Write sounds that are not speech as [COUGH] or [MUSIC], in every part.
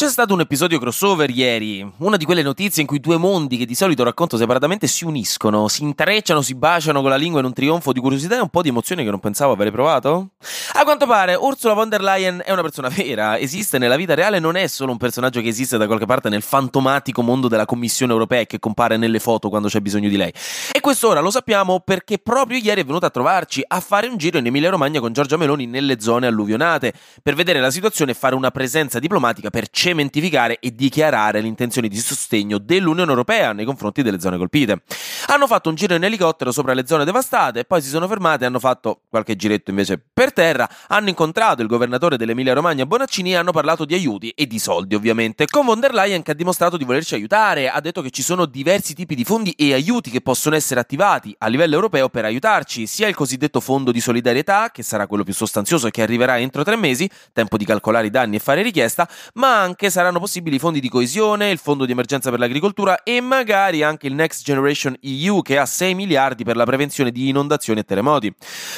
C'è stato un episodio crossover ieri, una di quelle notizie in cui due mondi che di solito racconto separatamente si uniscono, si intrecciano, si baciano con la lingua in un trionfo di curiosità e un po' di emozione che non pensavo avere provato? A quanto pare, Ursula von der Leyen è una persona vera, esiste nella vita reale, non è solo un personaggio che esiste da qualche parte nel fantomatico mondo della Commissione europea e che compare nelle foto quando c'è bisogno di lei. E questo ora lo sappiamo perché proprio ieri è venuta a trovarci a fare un giro in Emilia Romagna con Giorgia Meloni nelle zone alluvionate, per vedere la situazione e fare una presenza diplomatica per cercare cementificare e dichiarare l'intenzione di sostegno dell'Unione Europea nei confronti delle zone colpite. Hanno fatto un giro in elicottero sopra le zone devastate, poi si sono fermati e hanno fatto qualche giretto invece per terra, hanno incontrato il governatore dell'Emilia Romagna Bonaccini e hanno parlato di aiuti e di soldi ovviamente, con von der Leyen che ha dimostrato di volerci aiutare, ha detto che ci sono diversi tipi di fondi e aiuti che possono essere attivati a livello europeo per aiutarci, sia il cosiddetto fondo di solidarietà, che sarà quello più sostanzioso e che arriverà entro tre mesi, tempo di calcolare i danni e fare richiesta, ma anche saranno possibili i fondi di coesione, il fondo di emergenza per l'agricoltura e magari anche il Next Generation EU che ha 6 miliardi per la prevenzione di inondazioni e terremoti.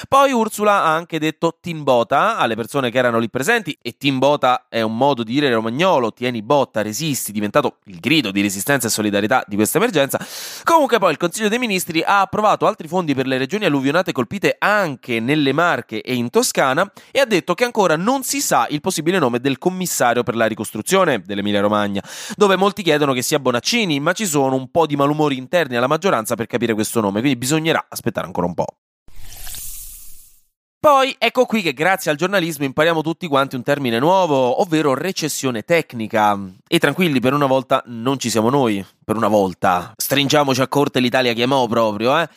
Poi Ursula ha anche detto Timbota alle persone che erano lì presenti e Timbota è un modo di dire romagnolo, tieni botta, resisti, diventato il grido di resistenza e solidarietà di questa emergenza. Comunque poi il Consiglio dei Ministri ha approvato altri fondi per le regioni alluvionate colpite anche nelle Marche e in Toscana e ha detto che ancora non si sa il possibile nome del commissario per la ricostruzione dell'Emilia Romagna, dove molti chiedono che sia Bonaccini, ma ci sono un po' di malumori interni alla maggioranza per capire questo nome, quindi bisognerà aspettare ancora un po'. Poi ecco qui che grazie al giornalismo impariamo tutti quanti un termine nuovo, ovvero recessione tecnica. E tranquilli, per una volta non ci siamo noi, per una volta. Stringiamoci a corte l'Italia chiamò proprio, eh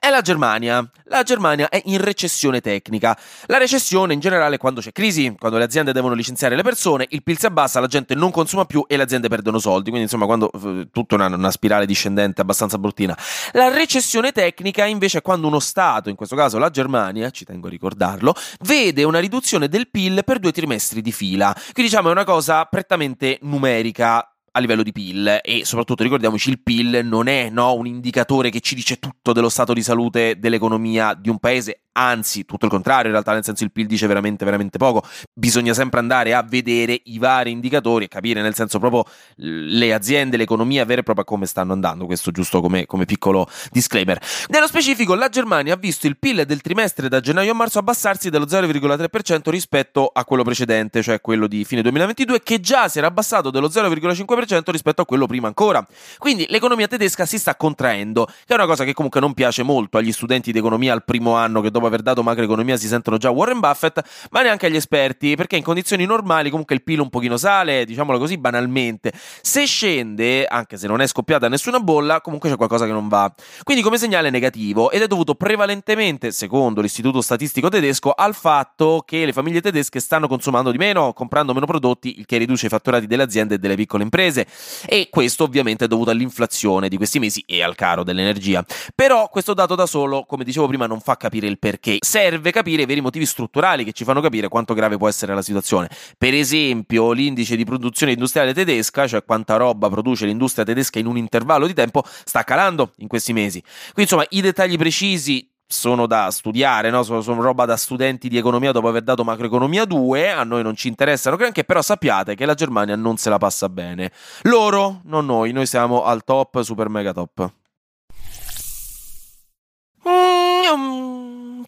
è la Germania. La Germania è in recessione tecnica. La recessione in generale è quando c'è crisi, quando le aziende devono licenziare le persone, il PIL si abbassa, la gente non consuma più e le aziende perdono soldi. Quindi insomma quando eh, tutto una, una spirale discendente abbastanza bruttina. La recessione tecnica invece è quando uno Stato, in questo caso la Germania, ci tengo a ricordarlo, vede una riduzione del PIL per due trimestri di fila. Quindi diciamo è una cosa prettamente numerica a livello di PIL e soprattutto ricordiamoci il PIL non è no, un indicatore che ci dice tutto dello stato di salute dell'economia di un paese, anzi tutto il contrario in realtà nel senso il PIL dice veramente veramente poco. Bisogna sempre andare a vedere i vari indicatori e capire nel senso proprio le aziende l'economia vera e propria come stanno andando questo giusto come, come piccolo disclaimer. Nello specifico la Germania ha visto il PIL del trimestre da gennaio a marzo abbassarsi dello 0,3% rispetto a quello precedente cioè quello di fine 2022 che già si era abbassato dello 0,5% rispetto a quello prima ancora. Quindi l'economia tedesca si sta contraendo che è una cosa che comunque non piace molto agli studenti di economia al primo anno che dopo aver dato macroeconomia si sentono già Warren Buffett, ma neanche agli esperti, perché in condizioni normali comunque il PIL un pochino sale, diciamolo così banalmente. Se scende, anche se non è scoppiata nessuna bolla, comunque c'è qualcosa che non va. Quindi come segnale negativo ed è dovuto prevalentemente, secondo l'Istituto Statistico Tedesco, al fatto che le famiglie tedesche stanno consumando di meno, comprando meno prodotti, il che riduce i fatturati delle aziende e delle piccole imprese. E questo ovviamente è dovuto all'inflazione di questi mesi e al caro dell'energia. Però questo dato da solo, come dicevo prima, non fa capire il perché perché serve capire i veri motivi strutturali che ci fanno capire quanto grave può essere la situazione. Per esempio, l'indice di produzione industriale tedesca, cioè quanta roba produce l'industria tedesca in un intervallo di tempo, sta calando in questi mesi. Quindi, insomma, i dettagli precisi sono da studiare, no? sono, sono, roba da studenti di economia dopo aver dato macroeconomia 2, a noi non ci interessano granché, però sappiate che la Germania non se la passa bene. Loro, non noi, noi siamo al top, super mega top.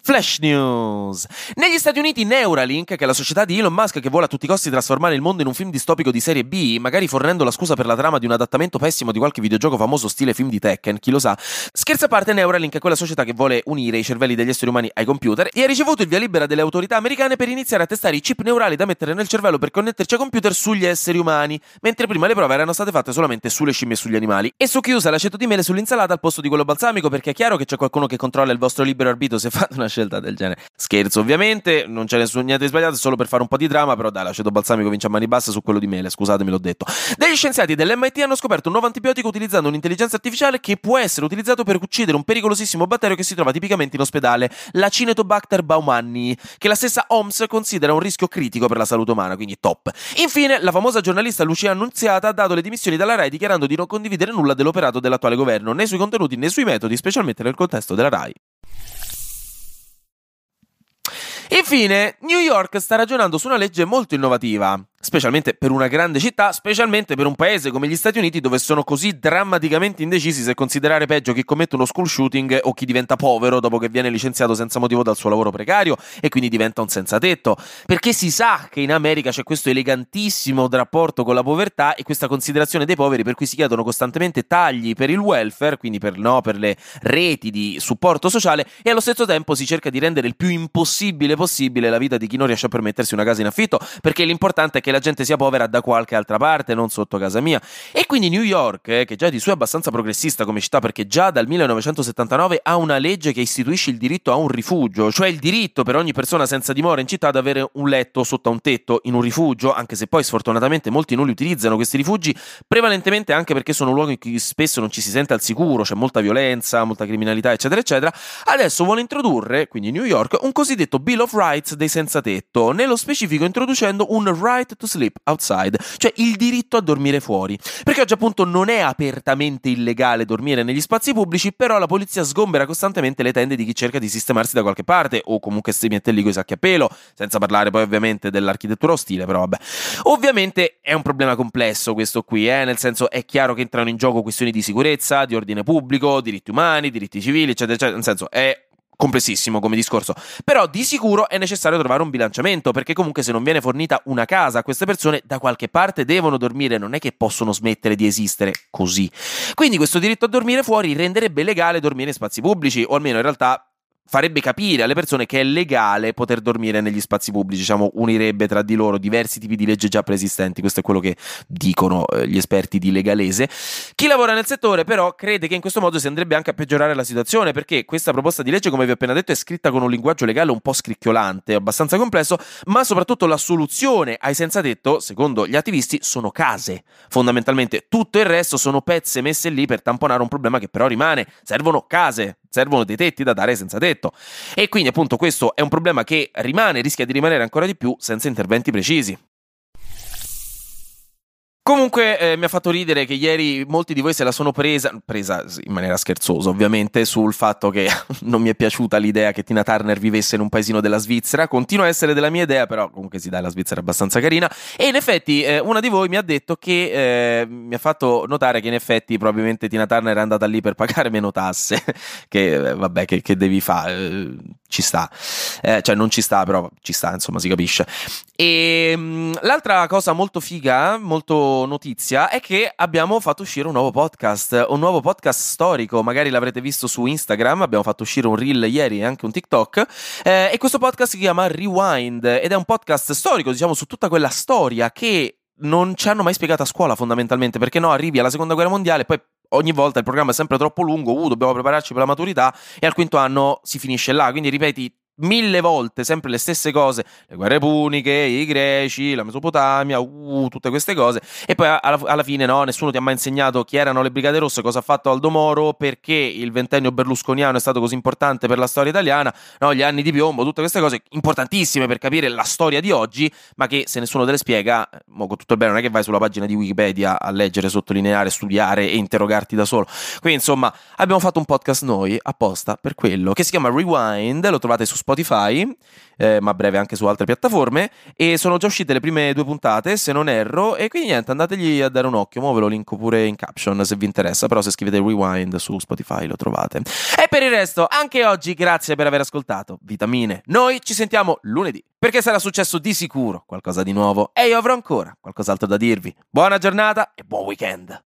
Flash News. Negli Stati Uniti Neuralink, che è la società di Elon Musk che vuole a tutti i costi trasformare il mondo in un film distopico di serie B, magari fornendo la scusa per la trama di un adattamento pessimo di qualche videogioco famoso stile film di Tekken, chi lo sa. Scherza a parte, Neuralink è quella società che vuole unire i cervelli degli esseri umani ai computer e ha ricevuto il via libera delle autorità americane per iniziare a testare i chip neurali da mettere nel cervello per connetterci ai computer sugli esseri umani, mentre prima le prove erano state fatte solamente sulle scimmie e sugli animali. E su chi usa l'aceto di mele sull'insalata al posto di quello balsamico, perché è chiaro che c'è qualcuno che controlla il vostro libero arbitro se fate una scelta del genere. Scherzo, ovviamente, non c'è nessun niente di sbagliato, solo per fare un po' di drama, però dai, l'aceto balsamico vince a mani basse su quello di mele, scusatemi, l'ho detto. Degli scienziati dell'MIT hanno scoperto un nuovo antibiotico utilizzando un'intelligenza artificiale che può essere utilizzato per uccidere un pericolosissimo batterio che si trova tipicamente in ospedale, la Cinetobacter baumannii, che la stessa OMS considera un rischio critico per la salute umana, quindi top. Infine, la famosa giornalista Lucia Annunziata ha dato le dimissioni dalla RAI dichiarando di non condividere nulla dell'operato dell'attuale governo, né sui contenuti né sui metodi, specialmente nel contesto della RAI. Infine, New York sta ragionando su una legge molto innovativa specialmente per una grande città, specialmente per un paese come gli Stati Uniti dove sono così drammaticamente indecisi se considerare peggio chi commette uno school shooting o chi diventa povero dopo che viene licenziato senza motivo dal suo lavoro precario e quindi diventa un senza tetto. Perché si sa che in America c'è questo elegantissimo rapporto con la povertà e questa considerazione dei poveri per cui si chiedono costantemente tagli per il welfare, quindi per, no, per le reti di supporto sociale e allo stesso tempo si cerca di rendere il più impossibile possibile la vita di chi non riesce a permettersi una casa in affitto, perché l'importante è che la gente sia povera da qualche altra parte, non sotto casa mia. E quindi New York, eh, che già di suo è abbastanza progressista come città, perché già dal 1979 ha una legge che istituisce il diritto a un rifugio, cioè il diritto per ogni persona senza dimora in città ad avere un letto sotto a un tetto in un rifugio, anche se poi sfortunatamente molti non li utilizzano questi rifugi, prevalentemente anche perché sono luoghi in cui spesso non ci si sente al sicuro, c'è molta violenza, molta criminalità, eccetera, eccetera. Adesso vuole introdurre, quindi New York, un cosiddetto Bill of Rights dei senza tetto, nello specifico introducendo un right to sleep outside, cioè il diritto a dormire fuori. Perché oggi appunto non è apertamente illegale dormire negli spazi pubblici, però la polizia sgombera costantemente le tende di chi cerca di sistemarsi da qualche parte o comunque si mette lì con sacchi a pelo, senza parlare poi ovviamente dell'architettura ostile, però vabbè. Ovviamente è un problema complesso questo qui, eh? nel senso è chiaro che entrano in gioco questioni di sicurezza, di ordine pubblico, diritti umani, diritti civili, eccetera, eccetera, nel senso è complessissimo come discorso. Però di sicuro è necessario trovare un bilanciamento, perché comunque se non viene fornita una casa a queste persone, da qualche parte devono dormire, non è che possono smettere di esistere così. Quindi questo diritto a dormire fuori renderebbe legale dormire in spazi pubblici, o almeno in realtà farebbe capire alle persone che è legale poter dormire negli spazi pubblici, diciamo, unirebbe tra di loro diversi tipi di leggi già preesistenti, questo è quello che dicono eh, gli esperti di legalese. Chi lavora nel settore però crede che in questo modo si andrebbe anche a peggiorare la situazione, perché questa proposta di legge, come vi ho appena detto, è scritta con un linguaggio legale un po' scricchiolante, abbastanza complesso, ma soprattutto la soluzione ai senza tetto, secondo gli attivisti, sono case. Fondamentalmente tutto il resto sono pezze messe lì per tamponare un problema che però rimane, servono case, servono dei tetti da dare senza tetto. E quindi appunto questo è un problema che rimane, rischia di rimanere ancora di più senza interventi precisi. Comunque eh, mi ha fatto ridere che ieri molti di voi se la sono presa, presa in maniera scherzosa ovviamente, sul fatto che [LAUGHS] non mi è piaciuta l'idea che Tina Turner vivesse in un paesino della Svizzera, continua a essere della mia idea, però comunque sì dai, la Svizzera è abbastanza carina, e in effetti eh, una di voi mi ha detto che, eh, mi ha fatto notare che in effetti probabilmente Tina Turner è andata lì per pagare meno tasse, [LAUGHS] che eh, vabbè, che, che devi fare, eh, ci sta, eh, cioè non ci sta, però ci sta, insomma si capisce. E mh, mm, l'altra cosa molto figa, molto notizia è che abbiamo fatto uscire un nuovo podcast, un nuovo podcast storico, magari l'avrete visto su Instagram, abbiamo fatto uscire un reel ieri e anche un TikTok eh, e questo podcast si chiama Rewind ed è un podcast storico, diciamo, su tutta quella storia che non ci hanno mai spiegato a scuola fondamentalmente, perché no, arrivi alla seconda guerra mondiale e poi ogni volta il programma è sempre troppo lungo, uh, dobbiamo prepararci per la maturità e al quinto anno si finisce là, quindi ripeti mille volte sempre le stesse cose, le guerre puniche, i greci, la Mesopotamia, uh, tutte queste cose, e poi alla, alla, fine no, nessuno ti ha mai insegnato chi erano le Brigate Rosse, cosa ha fatto Aldo Moro, perché il ventennio berlusconiano è stato così importante per la storia italiana, no, gli anni di piombo, tutte queste cose importantissime per capire la storia di oggi, ma che se nessuno te le spiega, mo, con tutto il bene, non è che vai sulla pagina di Wikipedia a leggere, sottolineare, studiare e interrogarti da solo. Quindi insomma, abbiamo fatto un podcast noi apposta per quello, che si chiama Rewind, lo trovate su Spotify, eh, ma a breve anche su altre piattaforme. E sono già uscite le prime due puntate, se non erro. E quindi niente, andategli a dare un occhio. Mo ve lo linko pure in caption se vi interessa. Però se scrivete Rewind su Spotify lo trovate. E per il resto, anche oggi, grazie per aver ascoltato Vitamine. Noi ci sentiamo lunedì. Perché sarà successo di sicuro qualcosa di nuovo e io avrò ancora qualcos'altro da dirvi. Buona giornata e buon weekend!